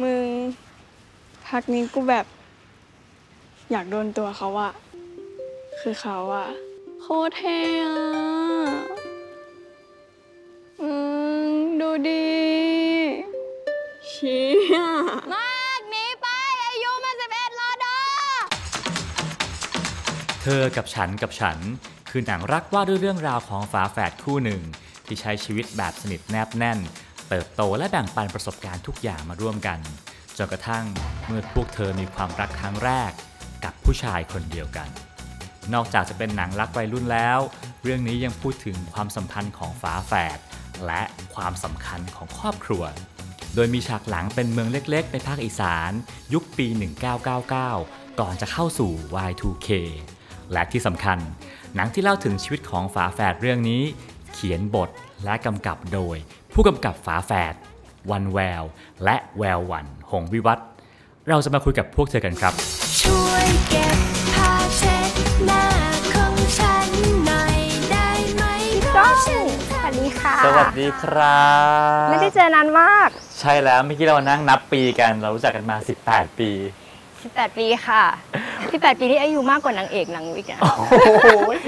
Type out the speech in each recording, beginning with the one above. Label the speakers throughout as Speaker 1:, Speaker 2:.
Speaker 1: มึง พักนี้กูแบบ อยากโดนตัวเขาอะคือเขาอะโคตรเท่อะอืมดูดีเชี่ย
Speaker 2: มากหนีไป อายุมันสิบเอ็ดรอดอ
Speaker 3: เธอกับฉันกับฉัน คือหนังรักว่าด้วยเรื่องราวของฝาแฝดคู่หนึ่ง ที่ใช้ชีวิตแบบสนิทแนบแน่น เติบโตและแบ่งปันประสบการณ์ทุกอย่างมาร่วมกันจนกระทั่งเมื่อพวกเธอมีความรักครั้งแรกกับผู้ชายคนเดียวกัน นอกจากจะเป็นหนังรักวัยรุ่นแล้ว เรื่องนี้ยังพูดถึงความสัมพันธ์ของฝาแฝดและความสำคัญของครอบครัว โดยมีฉากหลังเป็นเมืองเล็กๆ ในภาคอีสาน ยุคปี 1999 ก่อนจะเข้าสู่ Y2K และที่สำคัญ หนังที่เล่าถึงชีวิตของฝาแฝดเรื่องนี้ เขียนบทและกำกับโดย ผู้กำกับฝาแฝดวันแวว และแวววันหงวิวัฒน์เราจะมาคุยกับพวกเธอกันครับ
Speaker 2: ช่วยเก็บผ้าเช็ดหน้าของฉันหน่อยได้ไหมเพราะฉัน
Speaker 4: สวัสดีค่ะ
Speaker 3: สวัสดีครับ
Speaker 4: ไม่ได้เจอนานมาก
Speaker 3: ใช่แล้วเมื่อกี้เรานั่งนับปีกัน เรารู้จักกันมา 18 ปี
Speaker 4: 18 ปีค่ะ 18 ปีที่อายุมากกว่านางเอกหนังวิกนะ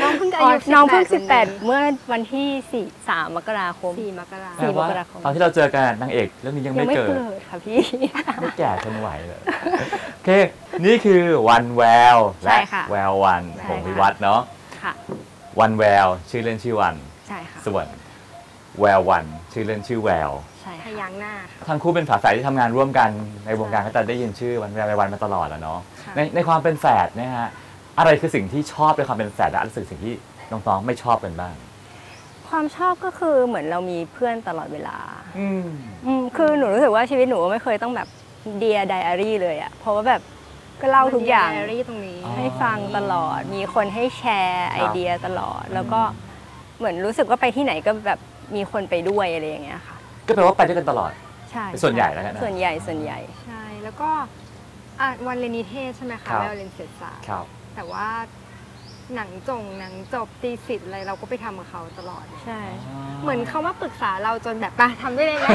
Speaker 2: น้องเพิ่งจะ
Speaker 4: อ๋
Speaker 2: อา
Speaker 4: อ
Speaker 2: ยุ
Speaker 4: น้องเพิ่ง
Speaker 2: วันนี้
Speaker 4: 18 เมื่อวันที่ 4 3 มกราคม
Speaker 2: สี่มกรา
Speaker 4: สี่
Speaker 3: แปลว่าม
Speaker 4: กราคม
Speaker 3: ตอนที่เราเจอกันนางเอกเรื่องนี้ยัง
Speaker 4: ยัง
Speaker 3: ไม่
Speaker 4: ไม่
Speaker 3: เกิด
Speaker 4: เกิดค่ะพี่
Speaker 3: ไม่แก่ทนไหวเลยโอเค นี่คือวันแวว
Speaker 4: ใช่
Speaker 3: และ
Speaker 4: ค่ะ
Speaker 3: แวววัน
Speaker 4: ใช่
Speaker 3: ของ
Speaker 4: ค่ะ
Speaker 3: วิวัฒน์เนาะ
Speaker 4: ค่ะ
Speaker 3: วันแววชื่อเล่นชื่อวัน
Speaker 4: ใช่ค่ะ
Speaker 3: ส่วนแวววันชื่อเล่นชื่อแวว
Speaker 4: ใช่
Speaker 2: พ
Speaker 4: ค่ะ
Speaker 2: ยางค์หน้าค่ะ
Speaker 3: ทั้งคู่เป็นฝาแฝดที่ทำงานร่วมกันในวงการก็จะได้ยินชื่อวันแววแวววันมาตลอดแล้วเนาะ
Speaker 2: ค่ะ
Speaker 3: ในในความเป็นแฝดเนะฮะอะไรคือสิ่งที่ชอบในความเป็นแฝดและอะไรคือสิ่งที่น้องๆไม่ชอบกันบ้าง
Speaker 4: ความชอบก็คือเหมือนเรามีเพื่อนตลอดเวลา
Speaker 3: อืม
Speaker 4: อืมคือหนูรู้สึกว่าชีวิตหนูไม่เคยต้องแบบเดียไดอารี่เลยอะเพราะว่าแบบก็เล่าทุกอย่าง
Speaker 2: มันมีไดรี่ตรงนี้
Speaker 3: อ๋อ
Speaker 4: ให้ฟังตลอด มีคนให้แชร์ไอเดียตลอด แล้วก็เหมือนรู้สึกว่าไปที่ไหนก็แบบมีคนไปด้วยอะไรอย่างเงี้ยค่ะ
Speaker 3: ก็แปลว่าไปด้วยกันตลอด
Speaker 4: ใช่
Speaker 3: ส่วนใหญ่แล้วกันนะ
Speaker 4: ส่วนใหญ่ส่วนใหญ่
Speaker 2: ใช่แล้วก็อะวันเรียนนิเทศใช่ไหม
Speaker 3: ครั
Speaker 2: คะ
Speaker 3: บ
Speaker 2: แววเรียนเศรษฐศาสตร์
Speaker 3: ครับ
Speaker 2: แต่ว่าหนังจงหนังจบตีสิทธิ์อะไรเราก็ไปทำกับเขาตลอด
Speaker 4: ใช่
Speaker 2: เหมือนเขามาปรึกษาเราจนแบบไปทำได้เลยนะ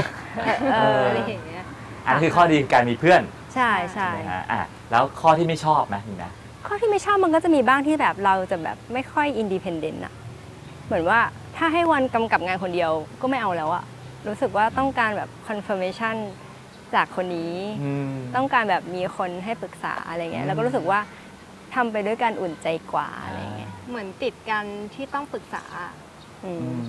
Speaker 4: เออ
Speaker 2: อะไรอย่างเงี้ย
Speaker 3: อันนี้คือข้อดีของการมีเพื่อน
Speaker 4: ใช่ใช่
Speaker 3: ใช่ไหมฮะอะแล้วข้อที่ไม่ชอบไหมมีไหม
Speaker 4: ข้อที่ไม่ชอบมันก็จะมีบ้างที่แบบเราจะแบบไม่ค่อยอินดีเพนเดนต์อะเหมือนว่าถ้าให้วันกำกับงานคนเดียวก็ไม่เอาแล้วอะ รู้สึกว่าต้องการแบบ confirmation จากคนนี้
Speaker 3: อืม
Speaker 4: ต้องการแบบมีคนให้ปรึกษาอะไรเงี้
Speaker 3: อื
Speaker 4: ย
Speaker 3: ม
Speaker 4: แล้วก็รู้สึกว่าทำไปด้วยการอุ่นใจกว่าอะไรเงี้ย
Speaker 2: เหมือนติดกันที่ต้องปรึกษา
Speaker 4: อืม
Speaker 3: อืม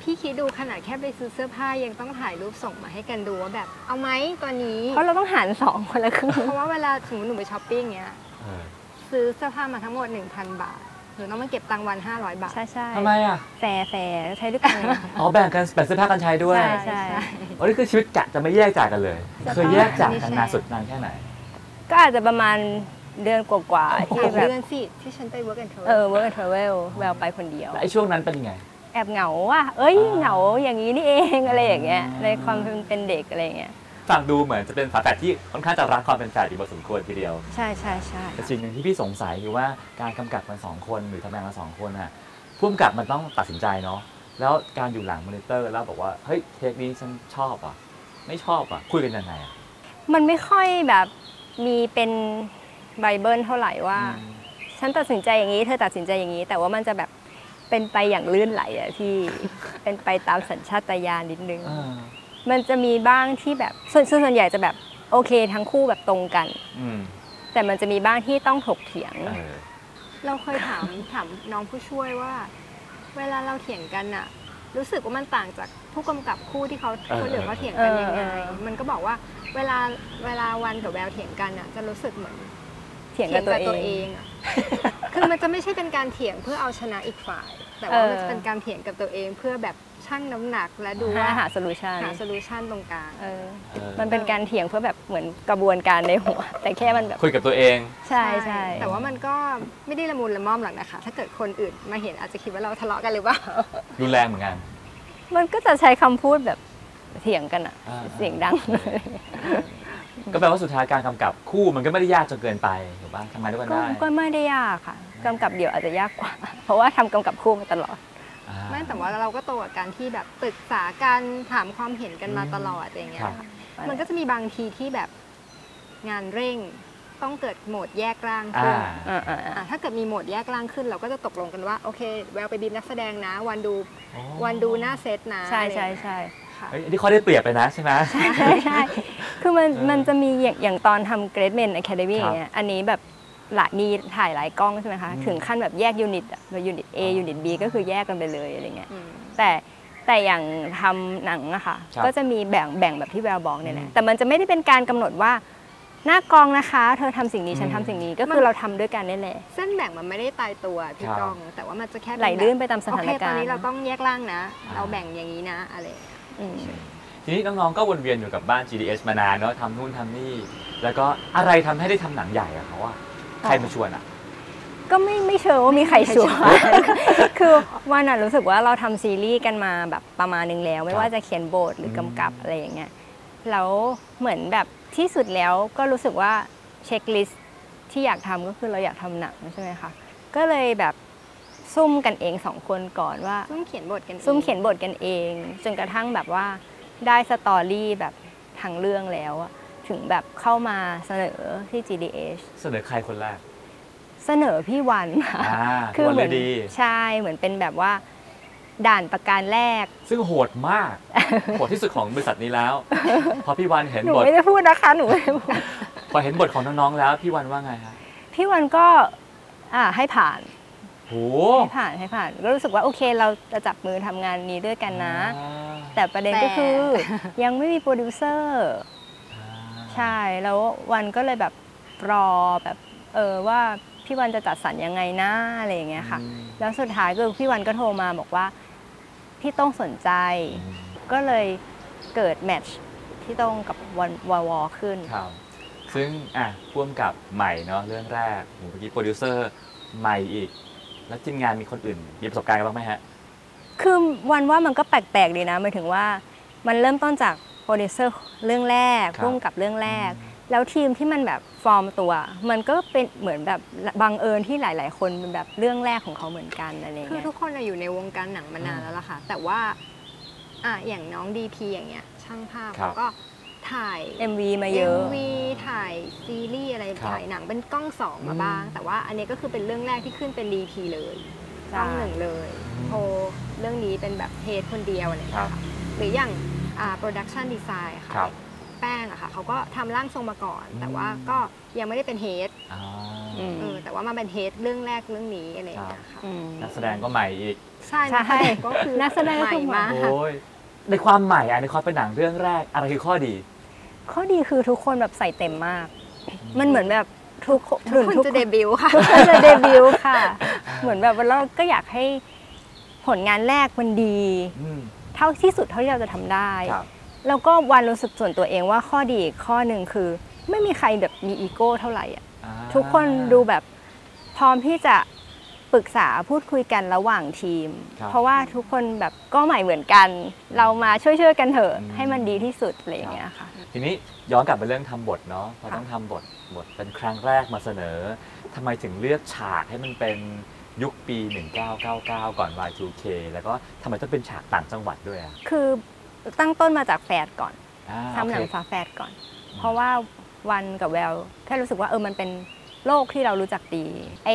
Speaker 2: พี่คิดดูขนาดแค่ไปซื้อเสื้อผ้ายังต้องถ่ายรูปส่งมาให้กันดูว่าแบบเอาไหมตัวนี้
Speaker 4: เพราะเราต้องหารสองคนละครึ่ง
Speaker 2: เพราะว่าเวลาสมมติหนูไปช้อปปิ้งเงี้ย
Speaker 3: เออ
Speaker 2: ซื้อเสื้อผ้ามาทั้งหมด 1,000 บาท หนูต้องมาเก็บตังค์วัน 500 บาท
Speaker 4: ใช่ใช่
Speaker 3: ทำไมอะ
Speaker 4: fair fair ใช้ด้วยกันไง
Speaker 3: อ๋อแบ่งกันแบ่งเสื้อผ้ากันใช้ด้วย
Speaker 4: ใช่ใช่
Speaker 3: อ๋อนี่คือชีวิตกะจะไม่แยกจากกันเลย
Speaker 4: จะ
Speaker 3: เคยแยกจากกัน
Speaker 2: ไม่ใช่
Speaker 3: นานสุดนานแค่ไหน
Speaker 4: ก็อาจจะประมาณเดือนกว่าๆ
Speaker 2: ห
Speaker 4: ที่
Speaker 2: ก
Speaker 4: แบบ
Speaker 2: เดือนสิที่ฉันไป work and travel
Speaker 4: เออ work and travel แววไปคนเดียว
Speaker 3: แล้วไอ้ช่วงนั้นเป็นยังไง
Speaker 4: แอบเหงาว่ะเอ้ย
Speaker 3: อ่า
Speaker 4: เหงาอย่างนี้นี่เองอะไรอย่างเงี้ย
Speaker 3: อ่า
Speaker 4: ในความเป็นเป็นเด็กอะไรอย่างเงี้ย
Speaker 3: ฟังดูเหมือนจะเป็นฝาแฝดที่ค่อนข้างจะรักความเป็นแฝดอยู่พอสมควรทีเดียว
Speaker 4: ใช่ใช่ใช่
Speaker 3: แต่สิ่งหนึ่งที่พี่สงสัยคือว่าการกำกับมันสองคนหรือทำงานมาสองคนน่ะผู้กำกับมันต้องตัดสินใจเนาะแล้วการอยู่หลังมอนิเตอร์แล้วบอกว่าเฮ้ย take นี้ฉันชอบอะ ไม่ชอบอะคุยกันยังไงอะ
Speaker 4: มันไม่ค่อยแบบมีเป็นไบเบิลเท่าไหร่ว่า
Speaker 3: อืม
Speaker 4: ฉันตัดสินใจอย่างนี้ เธอตัดสินใจอย่างนี้ แต่ว่ามันจะแบบเป็นไปอย่างลื่นไหลอะที่ เป็นไปตามสัญชาตญาณนิดนึง
Speaker 3: อ่า
Speaker 4: มันจะมีบ้างที่แบบส่วนส่วนส่วนใหญ่จะแบบโอเคทั้งคู่แบบตรงกัน
Speaker 3: อืม
Speaker 4: แต่มันจะมีบ้างที่ต้องถกเถียง
Speaker 3: เออ
Speaker 2: เราเคยถามถามน้องผู้ช่วยว่า เวลาเราเถียงกันอะรู้สึกว่ามันต่างจากผู้กำกับคู่ที่เขา
Speaker 3: เออ
Speaker 2: คนอื่นเขาเถียงกันยังไง
Speaker 4: เออเออ
Speaker 2: มันก็บอกว่าเวลาเวลาวันกับแววเถียงกันอะจะรู้สึกเหมือน
Speaker 4: เถียงกับตัวเอง
Speaker 2: อะคือมันจะไม่ใช่เป็นการเถียงเพื่อเอาชนะอีกฝ่าย แต่ว่า
Speaker 4: เออ
Speaker 2: มันจะเป็นการเถียงกับตัวเองเพื่อแบบ ชั่งน้ำหนักและดู
Speaker 4: หา
Speaker 2: ว่า
Speaker 4: หา solution
Speaker 2: หา solution ตรงกลาง
Speaker 4: เออ
Speaker 3: เออ
Speaker 4: มันเป็นการเถียงเพื่อแบบเหมือนกระบวนการในหัว แต่แค่มันแบบ
Speaker 3: คุยกับตัวเอง
Speaker 4: ใช่ใช่
Speaker 2: แต่ว่ามันก็ไม่ได้ละมุนละม่อมหรอกนะคะ ถ้าเกิดคนอื่นมาเห็นอาจจะคิดว่าเราทะเลาะกันหรือเปล่า
Speaker 3: รุนแรงเหมือนกัน
Speaker 4: มันก็จะใช้คำพูดแบบเถียงกันอะ
Speaker 3: อ่า
Speaker 4: เสียงดัง
Speaker 3: ก็แปลว่าสุดท้ายการกำกับคู่มันก็ไม่ได้ยากจนเกินไปถูกป่ะทำงานด้วยกัน
Speaker 4: ก็
Speaker 3: ได้
Speaker 4: ก็ไม่ได้ยากค่ะกำกับเดี่ยวอาจจะยากกว่า เพราะว่าทำกำกับคู่มาตลอด
Speaker 3: อ่า
Speaker 2: ไม่แต่ว่าเราก็โตกับการที่แบบปรึกษากันถามความเห็นกันมาตลอดอย่างเงี้ย
Speaker 3: ครับ
Speaker 2: ค่ะมันก็จะมีบางทีที่แบบงานเร่งต้องเกิดโหมดแยกร่าง
Speaker 3: อ่า
Speaker 2: ขึ้น
Speaker 4: อ่าอ่าอ่า
Speaker 2: อะถ้าเกิดมีโหมดแยกร่างขึ้น เราก็จะตกลงกันว่าโอเค แววไปบีบนักแสดงนะ วันดูวันดูหน้าเซตนะ
Speaker 4: ใช่ใช่
Speaker 2: อะไรอย่างเงี้ย
Speaker 4: ใช่
Speaker 2: ค่ะ
Speaker 3: เฮ้ยอันนี้ข้อได้เปรียบเลยนะใช่ไหม
Speaker 4: ใช่ใช่คือมัน
Speaker 3: เออ
Speaker 4: มันจะมีอย่างอย่างตอนทำ Great Men Academy
Speaker 3: ครับ
Speaker 4: อย่างเงี้ยอันนี้แบบ หลายมีถ่ายหลายกล้องใช่ไหมคะ
Speaker 3: อืม
Speaker 4: ถึงขั้นแบบแยกยูนิตอะแบบยูนิต A
Speaker 3: อ๋อ
Speaker 4: ยูนิต B ก็คือแยกกันไปเลยอะไรเงี้ย
Speaker 2: อืม
Speaker 4: แต่แต่อย่างทำหนังอะค่ะ
Speaker 3: ครับ
Speaker 4: ก็จะมีแบ่งแบ่งแบบที่แววบอกเนี่ยแห
Speaker 3: อื
Speaker 4: ละ
Speaker 3: ม
Speaker 4: แต่มันจะไม่ได้เป็นการกำหนดว่าหน้ากองนะคะ เธอทำสิ่งนี้ฉัน
Speaker 3: อืม
Speaker 4: ทำสิ่งนี้ก็คือเราทำด้วยกันนี่แหละ
Speaker 2: เส้นแบ่งมันไม่ได้ตายตัวพี่
Speaker 3: ครับ
Speaker 2: ก้อง แต่ว่ามันจะแค่เป็
Speaker 4: ไหล
Speaker 2: แบบ
Speaker 4: ลื่นไปตามส
Speaker 2: โอ
Speaker 4: ถาน
Speaker 2: เคต
Speaker 4: กา
Speaker 2: อน
Speaker 4: รณ์
Speaker 2: นี้เราต้องแยกร่างนะ
Speaker 3: อ่า
Speaker 2: เราแบ่งอย่างนี้นะอะไรอย่างเงี้ย
Speaker 4: อืม
Speaker 3: ทีนี้น้องๆก็วนเวียนอยู่กับบ้าน GDS มานานเนาะทำนู่นทำนี่ แล้วก็อะไรทำให้ได้ทำหนังใหญ่อะเขาว่า ใครมาชวนอะ
Speaker 4: ก็ไม่ไม่เชิงว่ามีใครชวนคือวันน่ะรู้สึกว่าเราทำซีรีส์กันมาแบบประมาณนึงแล้ว ไม่ว่าจะเขียนบทหรือ
Speaker 3: ม
Speaker 4: กำกับอะไรอย่างเงี้ยแล้วเหมือนแบบที่สุดแล้วก็รู้สึกว่าเช็คลิสต์ที่อยากทำก็คือเราอยากทำหนังใช่ไหมคะก็เลยแบบซุ่มกันเองสองคนก่อนว่า
Speaker 2: ซุ่มเขียนบทกันอง
Speaker 4: ซุ่มเขียนบทกันเอง จนกระทั่งแบบว่าได้สตอรี่แบบทางเรื่องแล้วอะ ถึงแบบเข้ามาเสนอที่ GDH
Speaker 3: เสนอใครคนแรก
Speaker 4: เสนอพี่วันค่ะ
Speaker 3: อ่า
Speaker 4: คือ
Speaker 3: วัน
Speaker 4: เห
Speaker 3: เล
Speaker 4: มือน
Speaker 3: ยดี
Speaker 4: ใช่เหมือนเป็นแบบว่า ด่านประการแรก
Speaker 3: ซึ่งโหดมาก โหดที่สุดของบริษัทนี้แล้ว พอพี่วันเห็น
Speaker 4: หนู
Speaker 3: บท
Speaker 4: ไม่ได้พูดนะคะหนูไม่ได้พูด
Speaker 3: พอเห็นบทของน้องๆแล้ว พี่วรรณว่าไงฮะ
Speaker 4: พี่วรรณก็อ่าให้ผ่าน
Speaker 3: โห
Speaker 4: ให้ผ่านให้ผ่าน ก็รู้สึกว่าโอเคเราจะจับมือทำงานนี้ด้วยกันนะ
Speaker 3: อ่า
Speaker 4: แต่ประเด็นก็คือ ยังไม่มีโปรดิวเซอร์
Speaker 3: อ่า
Speaker 4: ใช่ แล้ววรรณก็เลยแบบรอแบบเออว่าพี่วรรณจะจัดสรรยังไงนะอะไรอย่างเงี้ยค่ะ
Speaker 3: อืม
Speaker 4: แล้วสุดท้ายก็คือพี่วรรณก็โทรมาบอกว่าพี่โต้งสนใจ
Speaker 3: อืม
Speaker 4: ก็เลยเกิด match พี่โต้งกับวรรณแววขึ้น
Speaker 3: ครับ ซึ่งอะผู้กำกับใหม่เนาะเรื่องแรกเมื่อกี้โปรดิวเซอร์ใหม่อีก แล้วทีมงานมีคนอื่น มีประสบการณ์กันบ้างไหมฮะ
Speaker 4: คือวรรณว่ามันก็แปลกๆดีนะหมายถึงว่ามันเริ่มต้นจาก โปรดิวเซอร์เรื่องแรก
Speaker 3: ครับ
Speaker 4: ผู้กำกับเรื่องแรก แล้วทีมที่มันแบบฟอร์มตัว มันก็เป็นเหมือนแบบบังเอิญที่หลาย ๆ คนเป็นแบบเรื่องแรกของเขาเหมือนกันอะไร
Speaker 2: คือ
Speaker 4: เงี้ย
Speaker 2: ทุกคนน่ะอยู่ในวงการหนังมานานแล้วล่ะค่ะ แต่ว่าอะอย่างน้องดีพีอย่างเงี้ยช่างภาพ
Speaker 3: ครับ
Speaker 2: เขาก็ถ่าย
Speaker 4: MV มาเยอะ
Speaker 2: MV ถ่ายซีรีส์อะไร
Speaker 3: ครับ
Speaker 2: ถ่ายหนังเป็นกล้องสองมาบ้าง
Speaker 3: อืม
Speaker 2: แต่ว่าอันนี้ก็คือเป็นเรื่องแรกที่ขึ้นเป็นดีพีเลยกล้องหนึ่งเลย
Speaker 3: อืม
Speaker 2: โทรเรื่องนี้เป็นแบบเทสคนเดียวอะไรอย่าง
Speaker 3: ครั
Speaker 2: เงี้
Speaker 3: บ
Speaker 2: ยค่ะหรืออย่าง อ่า production design ค่ะ
Speaker 3: ครับ
Speaker 2: แป้งอะค่ะเขาก็ทำร่างทรงมาก่อน
Speaker 3: อืม
Speaker 2: แต่ว่าก็ยังไม่ได้เป็นเฮด
Speaker 3: อ่า
Speaker 4: อืม
Speaker 2: เออแต่ว่ามาเป็นเฮดเรื่องแรกเรื่องนี้อะไรอย่างเงี้ยค่ะ
Speaker 4: อืม
Speaker 3: นักแสดงก็ใหม่อีก
Speaker 2: ใช่
Speaker 4: ใช่
Speaker 2: นักแสดงก็คือ
Speaker 4: นักแสดงก็คือ
Speaker 2: ใหม่มาก
Speaker 3: โอ้ยในความใหม่อะในความเป็นหนังเรื่องแรกอะไรคือข้อดี
Speaker 4: ข้อดีคือทุกคนแบบใส่เต็มมาก มันเหมือนแบบทุกคน
Speaker 2: ทุกคนจะเดบิวต์ค่ะ
Speaker 4: ทุกคนจะเดบิวต์ค่ะ เหมือนแบบว่าเราก็อยากให้ผลงานแรกมันดี
Speaker 3: อืม
Speaker 4: เท่าที่สุดเท่าที่เราจะทำได้
Speaker 3: ครับ
Speaker 4: แล้วก็วันรู้สึกส่วนตัวเองว่าข้อดีอีกข้อหนึ่งคือ ไม่มีใครแบบมีอีโก้เท่าไหร่อะ
Speaker 3: อ่า
Speaker 4: ทุกคนดูแบบพร้อมที่จะปรึกษาพูดคุยกันระหว่างทีม
Speaker 3: ครับ
Speaker 4: เพราะว่าทุกคนแบบก็ใหม่เหมือนกัน เรามาช่วยๆกันเถอะ
Speaker 3: อืม
Speaker 4: ให้มันดีที่สุดอะไรอย่างเงี้ยค่ะ
Speaker 3: ทีนี้ย้อนกลับไปเรื่องทำบทเนาะพอ
Speaker 4: ค่ะ
Speaker 3: ต้องทำบทบทเป็นครั้งแรกมาเสนอทำไมถึงเลือกฉากให้มันเป็น ยุคปี 1999 ก่อน Y2K แล้วก็ทำไมต้องเป็นฉากต่างจังหวัดด้วยอะ
Speaker 4: คือตั้งต้นมาจากแฟดก่อน
Speaker 3: อ่า
Speaker 4: ทำหนัง
Speaker 3: โอเค
Speaker 4: ฝาแฝดก่อน เพราะว่าวันกับแววแค่รู้สึกว่าเออมันเป็นโลกที่เรารู้จักดีไอ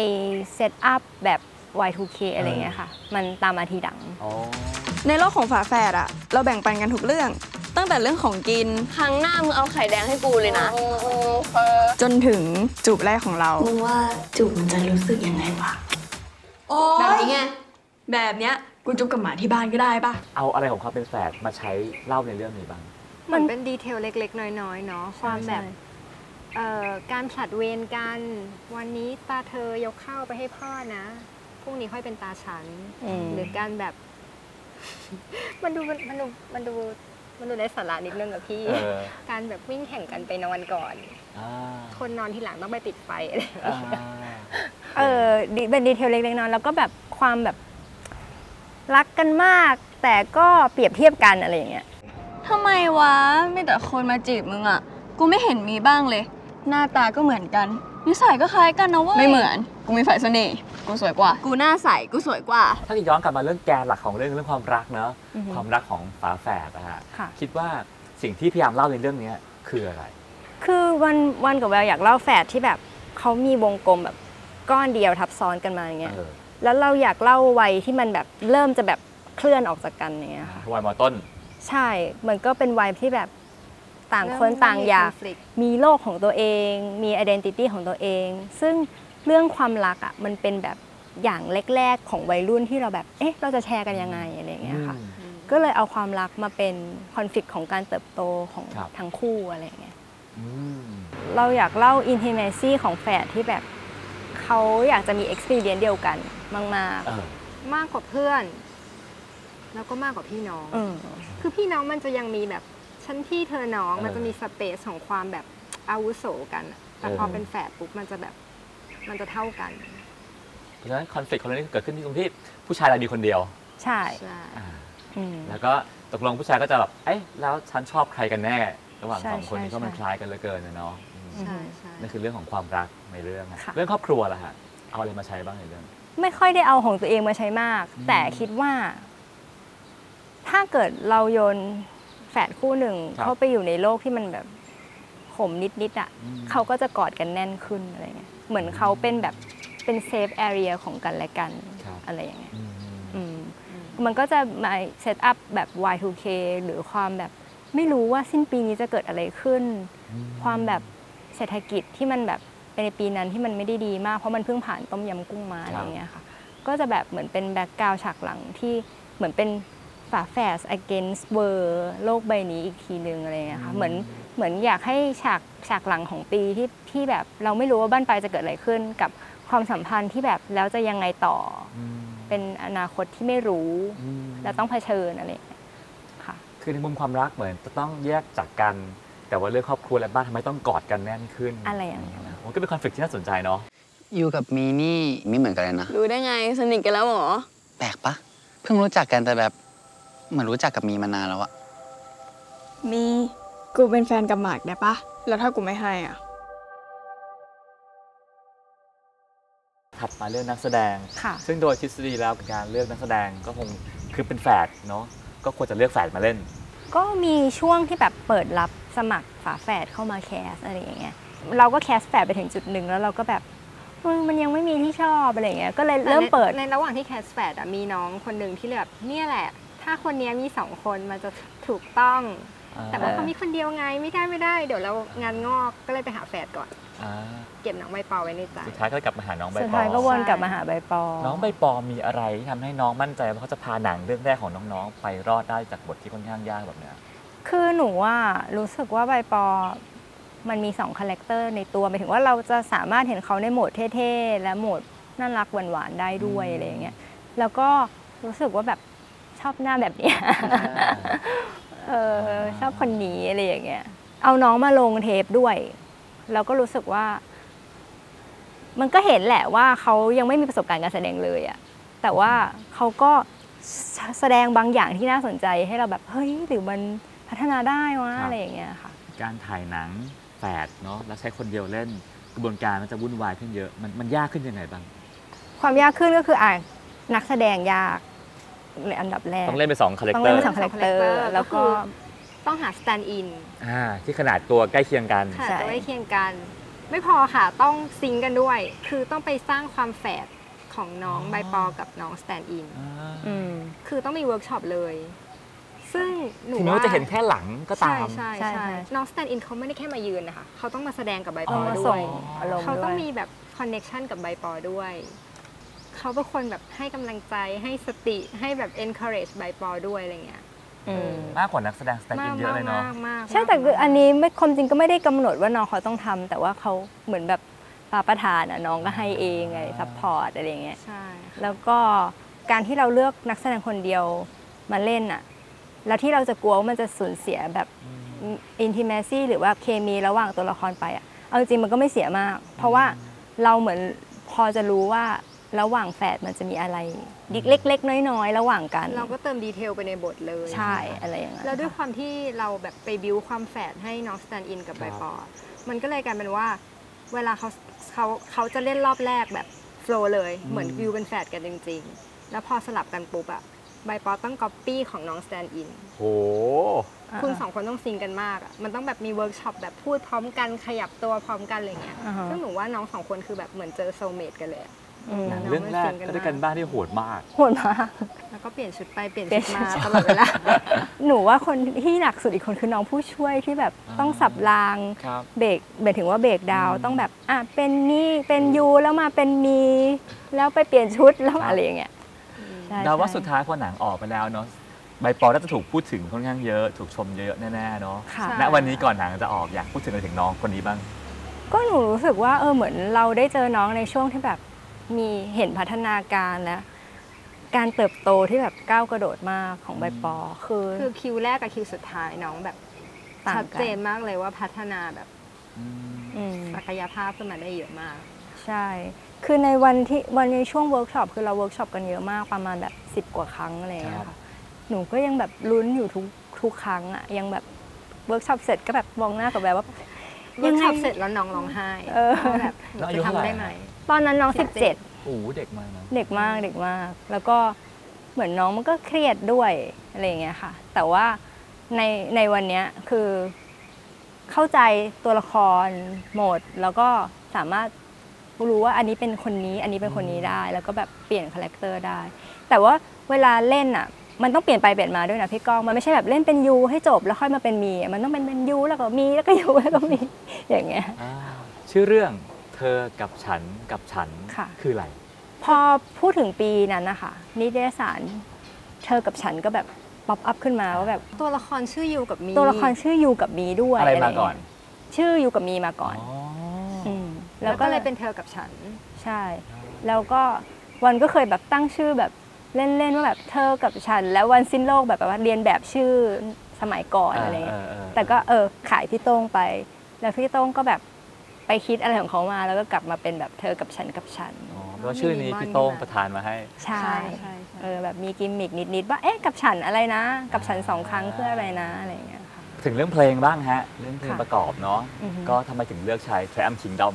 Speaker 4: เซตอัพแบบ Y2K อะไรเงี้ยค่ะ มันตามมาทีหลัง
Speaker 3: อ๋อ
Speaker 1: ในโลกของฝาแฝดอะเราแบ่งปันกันทุกเรื่อง ตั้งแต่เรื่องของกิน
Speaker 5: ครั้งหน้ามึงเอาไข่แดงให้กูเลยนะ
Speaker 1: จนถึงจูบแรกของเรา
Speaker 6: มึงว่าจูบมันจะรู้สึกยังไงวะ
Speaker 5: โอ้
Speaker 6: แบบ
Speaker 5: ย
Speaker 6: นี้ไง แบบเนี้ยกูจุบกับหมาที่บ้านก็ได้ปะ
Speaker 3: เอาอะไรของความเป็นแฝดมาใช้เล่าในเรื่องนี้บ้าง
Speaker 2: เหมือนเป็นดีเทลเล็ก ๆ น้อย ๆ เนาะความแบบ
Speaker 4: ใช่
Speaker 2: เอ่อการผลัดเวรกัน วันนี้ตาเธอยกข้าวไปให้พ่อนะพรุ่งนี้ค่อยเป็นตาฉัน
Speaker 4: อืม
Speaker 2: หรือการแบบ มันดูมันดูมันดูมันดูในสาระนิดนึงอะพี่
Speaker 3: เออ
Speaker 2: การแบบวิ่งแข่งกันไปนอนก่อน
Speaker 3: อ่า
Speaker 2: คนนอนทีหลังต้องไปปิดไฟอะไรอย่าง
Speaker 3: อ่า
Speaker 2: เงี้ย
Speaker 4: เออดีเป็นดีเทลเล็กๆน้อยๆแล้วก็แบบความแบบรักกันมาก แต่ก็เปรียบเทียบกันอะไรอย่างเงี้ย
Speaker 5: ทำไมวะมีแต่คนมาจีบมึงอะกูไม่เห็นมีบ้างเลย หน้าตาก็เหมือนกัน นิสัยก็คล้ายกันนะเว้ย ไม่เหมือน กูมีฝ่ายเสน่ห์ กูสวยกว่า กูหน้าใส กูสวยกว่า
Speaker 3: ถ้าย้อนกลับมาเรื่องแกนหลักของเรื่องเรื่องความรักเนาะ
Speaker 4: อือฮึ
Speaker 3: ความรักของฝาแฝดนะฮะ
Speaker 4: ค่ะ
Speaker 3: คิดว่าสิ่งที่พยายามเล่าในเรื่องนี้คืออะไร
Speaker 4: คือวันวันกับแววอยากเล่าแฝดที่แบบเขามีวงกลมแบบก้อนเดียวทับซ้อนกันมาอย่างเงี้ย
Speaker 3: เออ
Speaker 4: แล้วเราอยากเล่าวัยที่มันแบบเริ่มจะแบบเคลื่อนออกจากกันอย่างเงี้ยค่ะ
Speaker 3: วัยมอต้น
Speaker 4: ใช่ มันก็เป็นวัยที่แบบต่างคน
Speaker 2: เริ่ม
Speaker 4: ต่างอยาก
Speaker 2: มี conflict
Speaker 4: มีโลกของตัวเอง มี identity ของตัวเอง ซึ่งเรื่องความรักอะมันเป็นแบบอย่างแรกๆของวัยรุ่นที่เราแบบ เอ๊ะ เราจะแชร์กันยังไงอะไรอย่างเงี้ยค่ะ ก็เลยเอาความรักมาเป็นคอนฟ lict ของการเติบโตของ
Speaker 3: ครับ
Speaker 4: ทั้งคู่อะไรอย่างเงี้ย
Speaker 3: อืม
Speaker 4: เราอยากเล่า intimacy ของแฝดที่แบบเขาอยากจะมี experience เดียวกันมาก
Speaker 3: เออ
Speaker 2: มากกว่าเพื่อน แล้วก็มากกว่าพี่น้อง
Speaker 4: ๆอืม
Speaker 2: คือพี่น้องมันจะยังมีแบบชั้นพี่เธอน้อง
Speaker 3: เออ
Speaker 2: มันจะมีสเปซของความแบบอาวุโสกันอะแต่
Speaker 3: เออ
Speaker 2: พอเป็นแฝดปุ๊บมันจะแบบมันจะเท่ากัน
Speaker 3: เพราะฉะนั้นคอนฟ lict ของเรื่องนี้เกิดขึ้นที่ตรงที่ผู้ชายเรามีคนเดียว
Speaker 4: ใช่
Speaker 2: ใช่
Speaker 3: อ่า
Speaker 4: อืม
Speaker 3: แล้วก็ตกลงผู้ชายก็จะแบบ เอ๊ะแล้วฉันชอบใครกันแน่ ระหว่าง
Speaker 4: ใช่
Speaker 3: สองคนนี้
Speaker 4: ใช่
Speaker 3: ก็มัน
Speaker 4: ใช่
Speaker 3: คล้ายกันเหลือเกินนะเนาะอืม
Speaker 2: ใช่ใช่
Speaker 3: นั่นคือเรื่องของความรักในเรื่องอะ
Speaker 4: ค่ะ
Speaker 3: เรื่องครอบครัวล่ะฮะเอาอะไรมาใช้บ้างในเรื่อง
Speaker 4: ไม่ค่อยได้เอาของตัวเองมาใช้มาก
Speaker 3: อืม
Speaker 4: แต่คิดว่า ถ้าเกิดเราโยนแฝดคู่หนึ่ง
Speaker 3: ครับ
Speaker 4: เข้าไปอยู่ในโลกที่มันแบบขมนิดๆอะ
Speaker 3: อืม
Speaker 4: เขาก็จะกอดกันแน่นขึ้นอะไรเงี้ย เหมือนเขาเป็นแบบเป็น safe area ของกันและกัน
Speaker 3: ครับ
Speaker 4: อะไรอย่างเงี้ย
Speaker 3: อืม
Speaker 4: อืม มันก็จะมา set up แบบ Y2K หรือความแบบ ไม่รู้ว่าสิ้นปีนี้จะเกิดอะไรขึ้น ความแบบเศรษฐกิจที่มันแบบเป็นในปีนั้นที่มันไม่ได้ดีมาก เพราะมันเพิ่งผ่านต้มยำกุ้งมาอะไรอย่างเงี้ยค่ะ ก็จะแบบเหมือนเป็น background ฉากหลังที่เหมือนเป็นฝาแฝด against world โลกใบนี้อีกทีนึงอะไรอย่างเงี้ยค่ะเหมือนเหมือนอยากให้ฉากฉากหลังของปีที่ที่แบบเราไม่รู้ว่าบ้านปลายจะเกิดอะไรขึ้น กับความสัมพันธ์ที่แบบแล้วจะยังไงต่อ
Speaker 3: อืม
Speaker 4: เป็นอนาคตที่ไม่รู้
Speaker 3: อืม
Speaker 4: และต้องเผชิญอะไรอย่างเงี้ย ค่ะ
Speaker 3: คือในมุมความรักเหมือนจะต้องแยกจากกัน แต่ว่าเรื่องครอบครัวและบ้านทำไมต้องกอดกันแน่นขึ้น
Speaker 4: อะไรอย่างเงี้ย
Speaker 3: นะมันก็เป็นคอนฟ lict ที่น่าสนใจเนาะ
Speaker 7: อยู่กับมีนี่ไม่เหมือนกันเลยนะ
Speaker 5: รู้ได้ไงสนิทกันแล้วเหรอ
Speaker 7: แปลกปะเพิ่งรู้จักกันแต่แบบเหมือนรู้จักกับมีมานานแล้วอะ
Speaker 1: มีกูเป็นแฟนกับหมากได้ปะแล้วถ้ากูไม่ให้อะ
Speaker 3: ถัดมาเรื่องนักแสดง
Speaker 4: ค่ะ
Speaker 3: ซึ่งโดยทฤษฎีแล้วการเลือกนักแสดงก็คงคือเป็นแฝดเนาะก็ควรจะเลือกแฝดมาเล่น
Speaker 4: ก็มีช่วงที่แบบเปิดรับสมัครฝาแฝดเข้ามา cast อะไรอย่างเงี้ยเราก็ cast แฝดไปถึงจุดหนึ่งแล้วเราก็แบบเฮ้ยมันยังไม่มีที่ชอบอะไรอย่างเงี้ยก็เลยเริ่มเปิด
Speaker 2: ในในระหว่างที่ cast แฝดอะมีน้องคนหนึ่งที่แบบเนี่ยแหละ ถ้าคนเนี้ยมีสองคนมันจะถูกต้อง แต่ว่าเขามีคนเดียวไงไม่ได้ไม่ได้ เดี๋ยวเรางานงอกก็เลยไปหาแฟดก่อน
Speaker 3: อ่า
Speaker 2: เก็บน้องใบปอไว้ในใจ
Speaker 3: สุดท้ายก็กลับมาหาน้องใบ
Speaker 4: สุด
Speaker 3: ปอ
Speaker 4: ท้ายก็วนกลับมาหาใบปอ
Speaker 3: น้องใบปอมีอะไรที่ทำให้น้องมั่นใจว่าเขาจะพาหนังเรื่องแรกของน้องๆ ไปรอดได้จากบทที่ค่อนข้างยากแบบเนี้ย
Speaker 4: คือหนูว่ารู้สึกว่าใบปอ มันมีสองคาแรคเตอร์ในตัวหมายถึงว่าเราจะสามารถเห็นเขาในโหมดเท่ๆ และโหมดน่ารักหวานๆได้ด้วยอะไรอย่างเงี้ย แล้วก็รู้สึกว่าแบบชอบหน้าแบบเนี้ย เออชอบคนนี้อะไรอย่างเงี้ย เอาน้องมาลงเทปด้วย เราก็รู้สึกว่า มันก็เห็นแหละว่าเขายังไม่มีประสบการณ์การแสดงเลยอะแต่ว่าเขาก็แสดงบางอย่างที่น่าสนใจให้เราแบบเฮ้ยหรือมันพัฒนาได้วะ
Speaker 3: ครับ
Speaker 4: อะไรอย่างเงี้ยค่ะ
Speaker 3: การถ่ายหนังแฝดเนาะแล้วใช้คนเดียวเล่นกระบวนการมันจะวุ่นวายขึ้นเยอะมันมันยากขึ้นยังไงบ้าง
Speaker 4: ความยากขึ้นก็คืออะนักแสดงยากในอันดับแรก
Speaker 3: ต้องเล่นไปสอง character
Speaker 4: ต้อง
Speaker 3: เล่
Speaker 4: นเป็นสอง
Speaker 2: character
Speaker 4: แล้วก็
Speaker 2: ก็คือ ต้องหา stand-inอ่า
Speaker 3: ที่ขนาดตัวใกล้เคียงกัน
Speaker 2: ค่ะ
Speaker 4: ใช่
Speaker 2: จะไม่เคียงกัน ไม่พอค่ะต้อง sync กันด้วย คือต้องไปสร้างความแฝดของน้องใบปอกับน้อง stand-in อื
Speaker 4: ม
Speaker 2: คือต้องมีเวิร์กช็อปเลย ซึ่งหนู
Speaker 3: ถึงแม้ว่าจะเห็นแค่หลังก็ตาม
Speaker 2: ใช่
Speaker 4: ใช่
Speaker 2: ใช่
Speaker 4: ใช่
Speaker 2: ใช่น้อง stand-in เขาไม่ได้แค่มายืนนะคะเขาต้องมาแสดงกับใบป
Speaker 4: ต้
Speaker 2: อ
Speaker 4: องมาส่งอารมณ์
Speaker 2: เขา
Speaker 4: ด้วย ต้
Speaker 2: องมีแบบ connection กับใบปอด้วย เขาเป็นคนแบบให้กำลังใจให้สติให้แบบ encourage ใบปอด้วยอะไรเงี้ย
Speaker 4: อืม
Speaker 3: มากกว่านักแสดง stand-in เยอะเลยเนาะ
Speaker 2: มากมาก
Speaker 4: ใช่แต่คืออันนี้ไม่ความจริงก็ไม่ได้กำหนดว่าน้องเขาต้องทำแต่ว่าเขาเหมือนแบบปาประธานอะน้องก็ให้เองไง support อะไรอย่างเงี้ย
Speaker 2: ใช่ค่ะ
Speaker 4: แล้วก็การที่เราเลือกนักแสดงคนเดียวมาเล่นอะแล้วที่เราจะกลัวว่ามันจะสูญเสียแบบ intimacy หรือว่าเคมีระหว่างตัวละครไปอะเอาจริงๆมันก็ไม่เสียมาก เพราะว่าเราเหมือนพอจะรู้ว่า ระหว่างแฝดมันจะมีอะไรดิเล็ก ๆ น้อย ๆ ระหว่างกัน
Speaker 2: เราก็เติม detail ไปในบทเลย
Speaker 4: ใช่อะไรอย่างเงี้ย
Speaker 2: แล้วด้วยความที่เราแบบไป build ความแฝดให้น้อง stand-in กับใบปอ มันก็เลยกลายเป็นว่า เวลาเขาเขาเขาจะเล่นรอบแรกแบบ flow เลยเหมือน build เป็นแฝดกันจริง ๆ แล้วพอสลับกันปุ๊บอะใบปอต้องก๊อปปี้ของน้อง stand-in
Speaker 3: โหา
Speaker 2: คุณสองคนต้อง sync กันมากอะมันต้องแบบมีเวิร์กช็อปแบบพูดพร้อมกันขยับตัวพร้อมกันอะไรเงี้ย
Speaker 4: อ่าฮะ
Speaker 2: ซึ่งหนูว่าน้องสองคนคือแบบเหมือนเจอ soulmate กันเลยอะ
Speaker 4: อืม
Speaker 3: หนังเรื่องแรกก็ได้การบ้านที่โหดมาก
Speaker 4: โหดมาก
Speaker 2: แล้วก็เปลี่ยนชุดไปเปลี่ยน
Speaker 4: เปลี่
Speaker 2: ชุ
Speaker 4: ย
Speaker 2: ด
Speaker 4: นชุด
Speaker 2: มาตลอดเวลา
Speaker 4: หนูว่าคนที่หนักสุดอีกคนคือน้องผู้ช่วยที่แบบ
Speaker 3: อ่า
Speaker 4: ต้องสับราง
Speaker 3: ครับ
Speaker 4: เบรกหมายถึงว่าเบรกดาวน์
Speaker 3: อืม
Speaker 4: ต้องแบบอะเป็นนี่เป็นยูแล้วมาเป็นมี แล้วไปเปลี่ยนชุดแล้ว
Speaker 3: ครับ
Speaker 4: อะไรอย่างเงี้ยใช่
Speaker 3: เดาว่า
Speaker 4: ใช่
Speaker 3: สุดท้ายพอหนังออกไปแล้วเนาะใบปอน่าจะถูกพูดถึงค่อนข้างเยอะ ถูกชมเยอะแน่ๆเนาะ
Speaker 4: ค่ะ
Speaker 2: ใช่
Speaker 3: ณวันนี้ก่อนหนังจะออกอยากพูดถึงอะไรถึงน้องคนนี้บ้าง
Speaker 4: ก็หนูรู้สึกว่าเออเหมือนเราได้เจอน้องในช่วงที่แบบ มีเห็นพัฒนาการและการเติบโตที่แบบก้าวกระโดดมากของใบปอคือ
Speaker 2: คือคิวแรกกับคิวสุดท้ายน้องแบบ
Speaker 4: ต่างกัน
Speaker 2: ชัดเจนมากเลยว่าพัฒนาแบบ
Speaker 4: อืม
Speaker 2: ศักยภาพขึ้นมาได้เยอะมาก
Speaker 4: ใช่ คือในวันที่วันในช่วงเวิร์กช็อปคือเราเวิร์กช็อปกันเยอะมากประมาณแบบสิบ10กว่าครั้งอะไรอย่างเงี้ย
Speaker 3: ครับ
Speaker 4: ค่ะหนูก็ยังแบบลุ้นอยู่ทุกทุกครั้งอะยังแบบเวิร์กช็อปเสร็จก็แบบมองหน้ากับแบบว่า
Speaker 2: เวิร์กช็อป
Speaker 4: ยังไง
Speaker 2: เสร็จแล้วน้องร้องไห้
Speaker 4: เออ
Speaker 2: ว่าแบบหนู
Speaker 3: แล้วอายุ
Speaker 2: จะ
Speaker 3: เท่าไหร่
Speaker 2: ทำได้ไหม
Speaker 4: ตอนนั้นน้อง
Speaker 2: สิบเจ็ด สิบ
Speaker 4: เจ็
Speaker 2: ด
Speaker 3: โอ้โหเด็กมากนะ
Speaker 4: เด็กมากเด็กมาก แล้วก็เหมือนน้องมันก็เครียดด้วยอะไรอย่างเงี้ยค่ะ แต่ว่าในในวันเนี้ยคือเข้าใจตัวละครหมด แล้วก็สามารถรู้ว่าอันนี้เป็นคนนี้ อันนี้เป็นคนนี้ได้ แล้วก็แบบเปลี่ยน character ได้ แต่ว่าเวลาเล่นอะ มันต้องเปลี่ยนไปเปลี่ยนมาด้วยนะพี่ก้องมันไม่ใช่แบบเล่นเป็นยูให้จบแล้วค่อยมาเป็นมีอะมันต้องเป็นเป็นยูแล้วก็มีแล้วก็ยูแล้วก็มีอย่างเงี้ย
Speaker 3: อ่าชื่อเรื่อง เธอกับฉันกับฉัน
Speaker 4: ค่ะ
Speaker 3: คืออะไร
Speaker 4: พอพูดถึงปีนั้นนะคะนิตยสารเธอกับฉันก็แบบป๊อปอัพขึ้นมาว่าแบบ
Speaker 2: ตัวละครชื่อยูกับมี
Speaker 4: ตัวละครชื่อยูกับมีด้วย
Speaker 3: อะไรมา
Speaker 4: ย่งเงี้ย
Speaker 3: ก่อน
Speaker 4: ชื่อยูกับมีมาก่อน
Speaker 3: อ๋อ
Speaker 4: ม
Speaker 2: แล้
Speaker 4: แล้วว
Speaker 2: ก็
Speaker 4: ก็
Speaker 2: เล
Speaker 4: เลยย
Speaker 2: เป็นเธอกับฉัน
Speaker 4: ใช่ แล้วก็วันก็เคยแบบตั้งชื่อแบบเล่นๆว่าแบบเธอกับฉัน แล้ววันสิ้นโลกแบบว่าเรียนแบบชื่อสมัยก่อนอะไรเงี้ย
Speaker 3: เออเออเออ
Speaker 4: แต่ก็เออขายพี่โต้งไป แล้วพี่โต้งก็แบบ ไปคิดอะไรของเขามาแล้วก็กลับมาเป็นแบบเธอกับฉันกับฉัน
Speaker 3: อ๋อเพราะว่าชื่อนี้พี่โต้งประทานมาให้
Speaker 4: ใช่
Speaker 2: ใช่ใช่ใช่
Speaker 4: เออแบบมีกิมมิกนิดๆว่าเอ๊ะกับฉันอะไรนะ กับฉันสองครั้งเพื่ออะไรนะอะไรอย่างเงี้ยค่ะ
Speaker 3: ถึงเรื่องเพลงบ้างฮะ เรื่องเพลง
Speaker 4: ค่ะ
Speaker 3: ประกอบเนาะ
Speaker 4: อือฮึ
Speaker 3: ก็ทำไมถึงเลือกใช้ Triumph Kingdom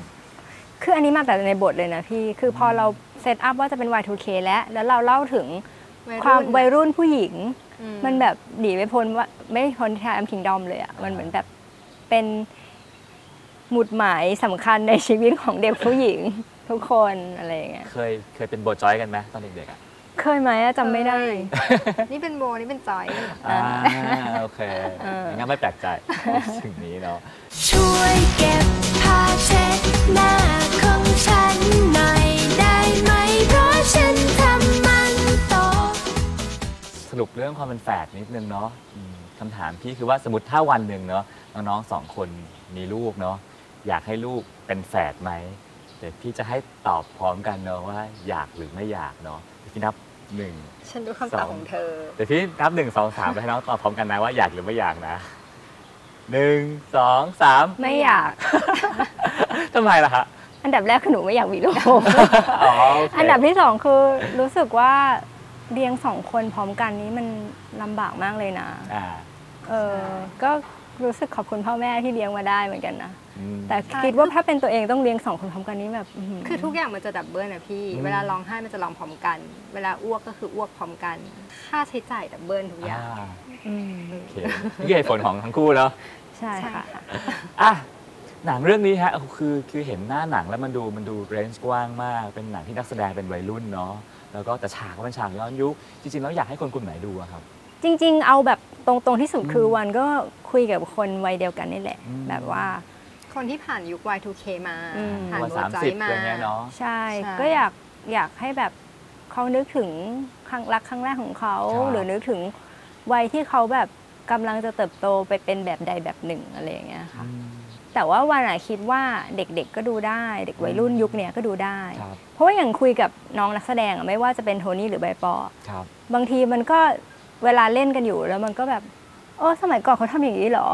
Speaker 4: คืออันนี้มาแต่ในบทเลยนะพี่ คือพอเรา set up ว่าจะเป็น Y2K แล้ว แล้วเราเล่าถึง
Speaker 2: วัยรุ่น
Speaker 4: ความวัยรุ่นผู้หญิง
Speaker 2: อื
Speaker 4: มันแบบหนีไม่พ้นว่าไม่พ้นทามคิงดอมเลยอะมันเหมือนแบบเป็น หมุดหมายสำคัญในชีวิตของเด็กผู้หญิง ทุกคนอะไรอย่างเงี้ย
Speaker 3: เคยเคยเป็นโบจอยกันไหมตอนเด็กๆอะ
Speaker 4: เคยไหมอะจำไม่ได้
Speaker 2: นี่เป็นโบนี่เป็นจอย
Speaker 3: อ่าโอเค
Speaker 4: เออ
Speaker 3: งั้นไม่แปลกใจสิ่งนี้เนาะ
Speaker 8: ช่วยเก็บผ้าเช็ดหน้าของฉันหน่อยได้ไหม เพราะฉันทำมันตก
Speaker 3: สรุปเรื่องความเป็นแฝดนิดนึงเนาะอืมคำถามพี่คือว่าสมมติถ้าวันหนึ่งเนาะน้องๆสองคนมีลูกเนาะ อยากให้ลูกเป็นแฝดไหมเดี๋ยวพี่จะให้ตอบพร้อมกันเนาะว่า อยากหรือไม่อยากเนาะเดี๋ยวพี่นับหนึ่ง
Speaker 2: ฉันดูคำตอบของเธอ
Speaker 3: เดี๋ยวพี่นับหนึ่งสองสามไปให้น้องตอบพร้อมกันนะว่าอยากหรือไม่อยากนะหนึ่งสองสาม
Speaker 4: ไม่อยาก
Speaker 3: ทำไมล่ะฮะ
Speaker 4: อันดับแรกคือหนูไม่อยากมีลูก
Speaker 3: อ๋อโอเค
Speaker 4: อันดับที่สองคือรู้สึกว่าเลี้ยงสองคนพร้อมกันนี้มันลำบากมากเลยนะ
Speaker 3: อ่า
Speaker 4: เออ ก็รู้สึกขอบคุณพ่อแม่ที่เลี้ยงมาได้เหมือนกันนะ
Speaker 3: อืม
Speaker 4: แต่คิดว่าถ้าเป็นตัวเองต้องเลี้ยงสองคนพร้อมกันนี้แบบหื
Speaker 2: คือทุกอย่างมันจะ double นะพี่
Speaker 3: อืม
Speaker 2: เวลาร้องไห้มันจะร้องพร้อมกัน เวลาอ้วกก็คืออ้วกพร้อมกัน ค่าใช้จ่าย double ทุกอย่าง
Speaker 3: อ่า
Speaker 4: อืม
Speaker 3: โอเคนี่คือเหตุผลของทั้งคู่เนาะ
Speaker 4: ใช่ค่ะ
Speaker 3: อะหนังเรื่องนี้ฮะคือคือเห็นหน้าหนังแล้วมันดูมันดูเรนจ์กว้างมาก เป็นหนังที่นักแสดงเป็นวัยรุ่นเนาะแล้วก็แต่ฉากก็เป็นฉากย้อนยุคจริงๆแล้วอยากให้คนกลุ่มไหนดูอะครับ
Speaker 4: จริง ๆ เอาแบบตรงๆที่สุด
Speaker 3: อืม
Speaker 4: คือวันก็คุยกับคนวัยเดียวกันนี่แหละ
Speaker 3: อืม
Speaker 4: แบบว่า
Speaker 2: คนที่ผ่านยุค Y2K มา
Speaker 4: อืม
Speaker 2: ผ่าน
Speaker 3: ประ
Speaker 2: โบ
Speaker 3: มาณสาม
Speaker 2: จอ
Speaker 3: สิ
Speaker 2: ย
Speaker 3: บ
Speaker 2: มา
Speaker 3: อะไรเงี้ยเนาะ
Speaker 4: ใช่
Speaker 2: ใช่
Speaker 4: ก็อยากอยากให้แบบเขานึกถึงครั้งรักครั้งแรกของเขา
Speaker 3: ครับ
Speaker 4: หรือนึกถึงวัยที่เขาแบบกำลังจะเติบโตไปเป็นแบบใดแบบหนึ่งอะไรอย่างเงี้ยค่ะ
Speaker 3: อืม
Speaker 4: แต่ว่าวันอะคิดว่าเด็กๆก็ดูได้ เด็กวัยรุ่นยุคเนี้ยก็ดูได้
Speaker 3: ครับ
Speaker 4: เพราะว่าอย่างคุยกับน้องนักแสดงอะไม่ว่าจะเป็นโทนี่หรือใบปอ
Speaker 3: ครับ
Speaker 4: บางทีมันก็เวลาเล่นกันอยู่แล้วมันก็แบบโอ้สมัยก่อนเขาทำอย่างนี้เหรอ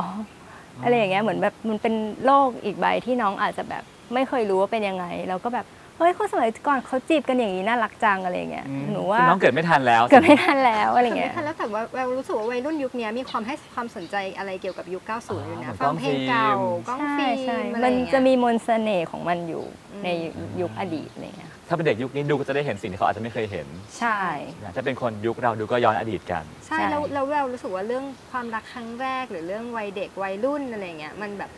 Speaker 4: อะไรอย่างเงี้ยเหมือนแบบมันเป็นโลกอีกใบที่น้องอาจจะแบบไม่เคยรู้ว่าเป็นยังไงแล้วก็แบบเฮ้ยคนสมัยก่อนเขาจีบกันอย่างนี้น่ารักจังอะไรอย่างเงี้ย
Speaker 3: อืม
Speaker 4: หนูว่า
Speaker 3: คือน้องเกิดไม่ทันแล้ว
Speaker 4: เกิดไม่ทันแล้วอะไร
Speaker 2: แต่
Speaker 4: เงี้
Speaker 2: ไม่
Speaker 4: ย
Speaker 2: ทันแล้วแต่ว่าเรารู้สึกว่าวัยรุ่นยุคนี้มีความให้ความสนใจอะไรเกี่ยวกับยุค 90 อยู่
Speaker 3: เหมื
Speaker 2: นะ
Speaker 3: อน
Speaker 2: ฟังเพลงเก่ากล้อง
Speaker 4: ใช่
Speaker 2: ฟิล์
Speaker 4: ใช่
Speaker 2: มอะไร
Speaker 4: มัน
Speaker 2: อย่างเงี้ย
Speaker 4: จะมีมนต์เสน่ห์ของมันอยู่
Speaker 2: อืม
Speaker 4: ในยุคอดีตอะไรเงี้ย
Speaker 3: แถ้าเป็นเด็กยุคนี้ดูก็จะได้เห็นสิ่งที่เขาอาจจะไม่เคยเห็น
Speaker 4: ใช่
Speaker 3: นะถ้าเป็นคนยุคเราดูก็ย้อนอดีตกัน
Speaker 2: ใช่
Speaker 4: ใช่
Speaker 2: แล้วแล้วเรารู้สึกว่าเรื่องความรักครั้งแรก หรือเรื่องวัยเด็กวัยรุ่นอะไรเงี้ยมันแบบ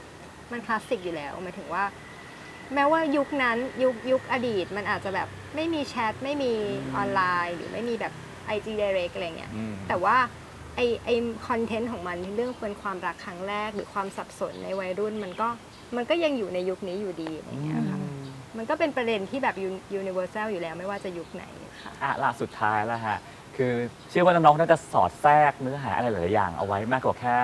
Speaker 2: มันคลาสสิกอยู่แล้วหมายถึงว่า แม้ว่ายุคนั้นยุคยุคอดีตมันอาจจะแบบไม่มีแชทไม่มีออนไลน์ หรือไม่มีแบบ IG Direct อะไรเงี้ย
Speaker 3: อืม
Speaker 2: แต่ว่าไอไอ content ของมันเรื่องเป็นความรักครั้งแรก หรือความสับสนในวัยรุ่นมันก็มันก็ยังอยู่ในยุคนี้อยู่ดีอะไรเงี้ยค่ะมั นก็เป็นประเด็นที่แบบ universal อยู่แล้วไม่ว่าจะยุคไหนค่ะ
Speaker 3: อะล่าสุดท้ายแล้วฮะคือเชื่อว่าน้องๆน่าจะสอดแทรกเนื้อหาอะไรหลายๆอย่างเอาไว้มากกว่าแค่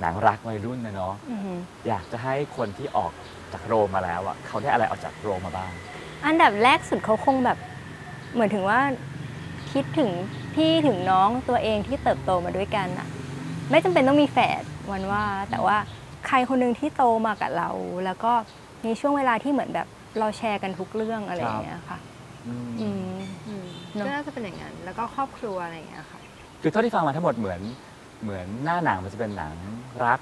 Speaker 3: หนังรักวัยรุ่นนะเนาะ
Speaker 4: อือหือ
Speaker 3: อยากจะให้คนที่ออกจากโรงมาแล้วอะเขาได้อะไรออกจากโรงมาบ้าง
Speaker 4: อันดับแรกสุดเขาคงแบบ เหมือนถึงว่าคิดถึงพี่ถึงน้องตัวเองที่เติบโตมาด้วยกันอะไม่จำเป็นต้องมีแฝดวันว่า แต่ว่าใครคนหนึ่งที่โตมากับเรา แล้วก็มีช่วงเวลาที่เหมือนแบบ เราแชร์กันทุกเรื่องอะไรอย่างเงี้ยค่ะ
Speaker 3: อืม
Speaker 4: อืม
Speaker 2: อืม
Speaker 4: เนอะ
Speaker 2: ก็น่าจะเป็นอย่างนั้น แล้วก็ครอบครัวอะไรอย่างเงี้ยค่ะ
Speaker 3: คือเท่าที่ฟังมาทั้งหมดเหมือนเหมือนหน้าหนังมันจะเป็นหนังรัก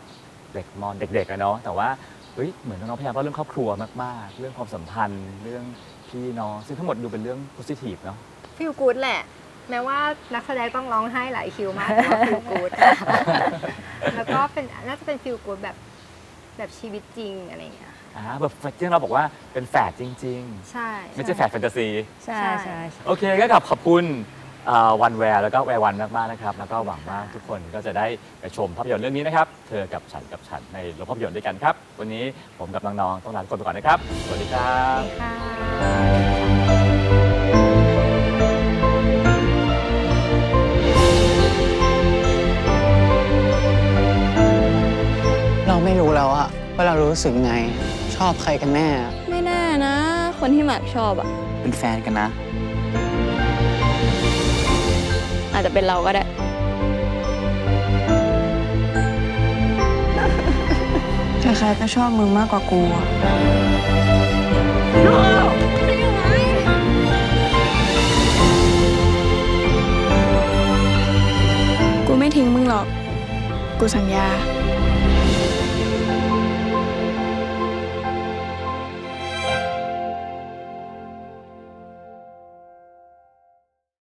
Speaker 3: เด็กมอนเด็กๆอะเนาะแต่ว่าเฮ้ยเหมือนน้องๆพยายามเล่าเรื่องครอบครัวมากๆ เรื่องความสัมพันธ์ เรื่องพี่น้องซึ่งทั้งหมดดูเป็นเรื่อง positive เนาะ
Speaker 2: feel good แหละ แม้ว่านักแสดงต้องร้องไห้หลายคิวมากแต่ว่า feel good แล้วก็เป็นน่าจะเป็น feel good แบบแบบชีวิตจริงอะไรอย่างเงี้ยค่ะ
Speaker 3: อ่าแบบที่เราบอกว่าเป็นแฝดจริง
Speaker 2: ใช่
Speaker 3: ๆไม่ใช่แฝดแฟนตาซี
Speaker 4: ใช่
Speaker 2: ใช่
Speaker 4: ใช่
Speaker 3: โอเคก็กับขอบคุณวันแวร์แล้วก็แวร์วันมากๆนะครับ แล้วก็หวังว่าทุกคนก็จะได้ไปชมภาพยนตร์เรื่องนี้นะครับ เธอกับฉันกับฉันในโรงภาพยนตร์ด้วยกันครับ วันนี้ผมกับน้องๆต้องลาทุกคนไปก่อนนะครับ สวัสดีครับ
Speaker 2: ค่ะ
Speaker 7: เราไม่รู้แล้วอะว่าเรารู้สึกไง ชอบใครกันแน่
Speaker 5: ไม่แน่นะ คนที่หมากชอบอะ
Speaker 7: เป็นแฟนกันนะ
Speaker 5: อาจจะเป็นเราก็ได้
Speaker 6: ใครๆก็ชอบมึงมากกว่ากูอะกูไม่ทิ้งมึงหรอก กูสัญญา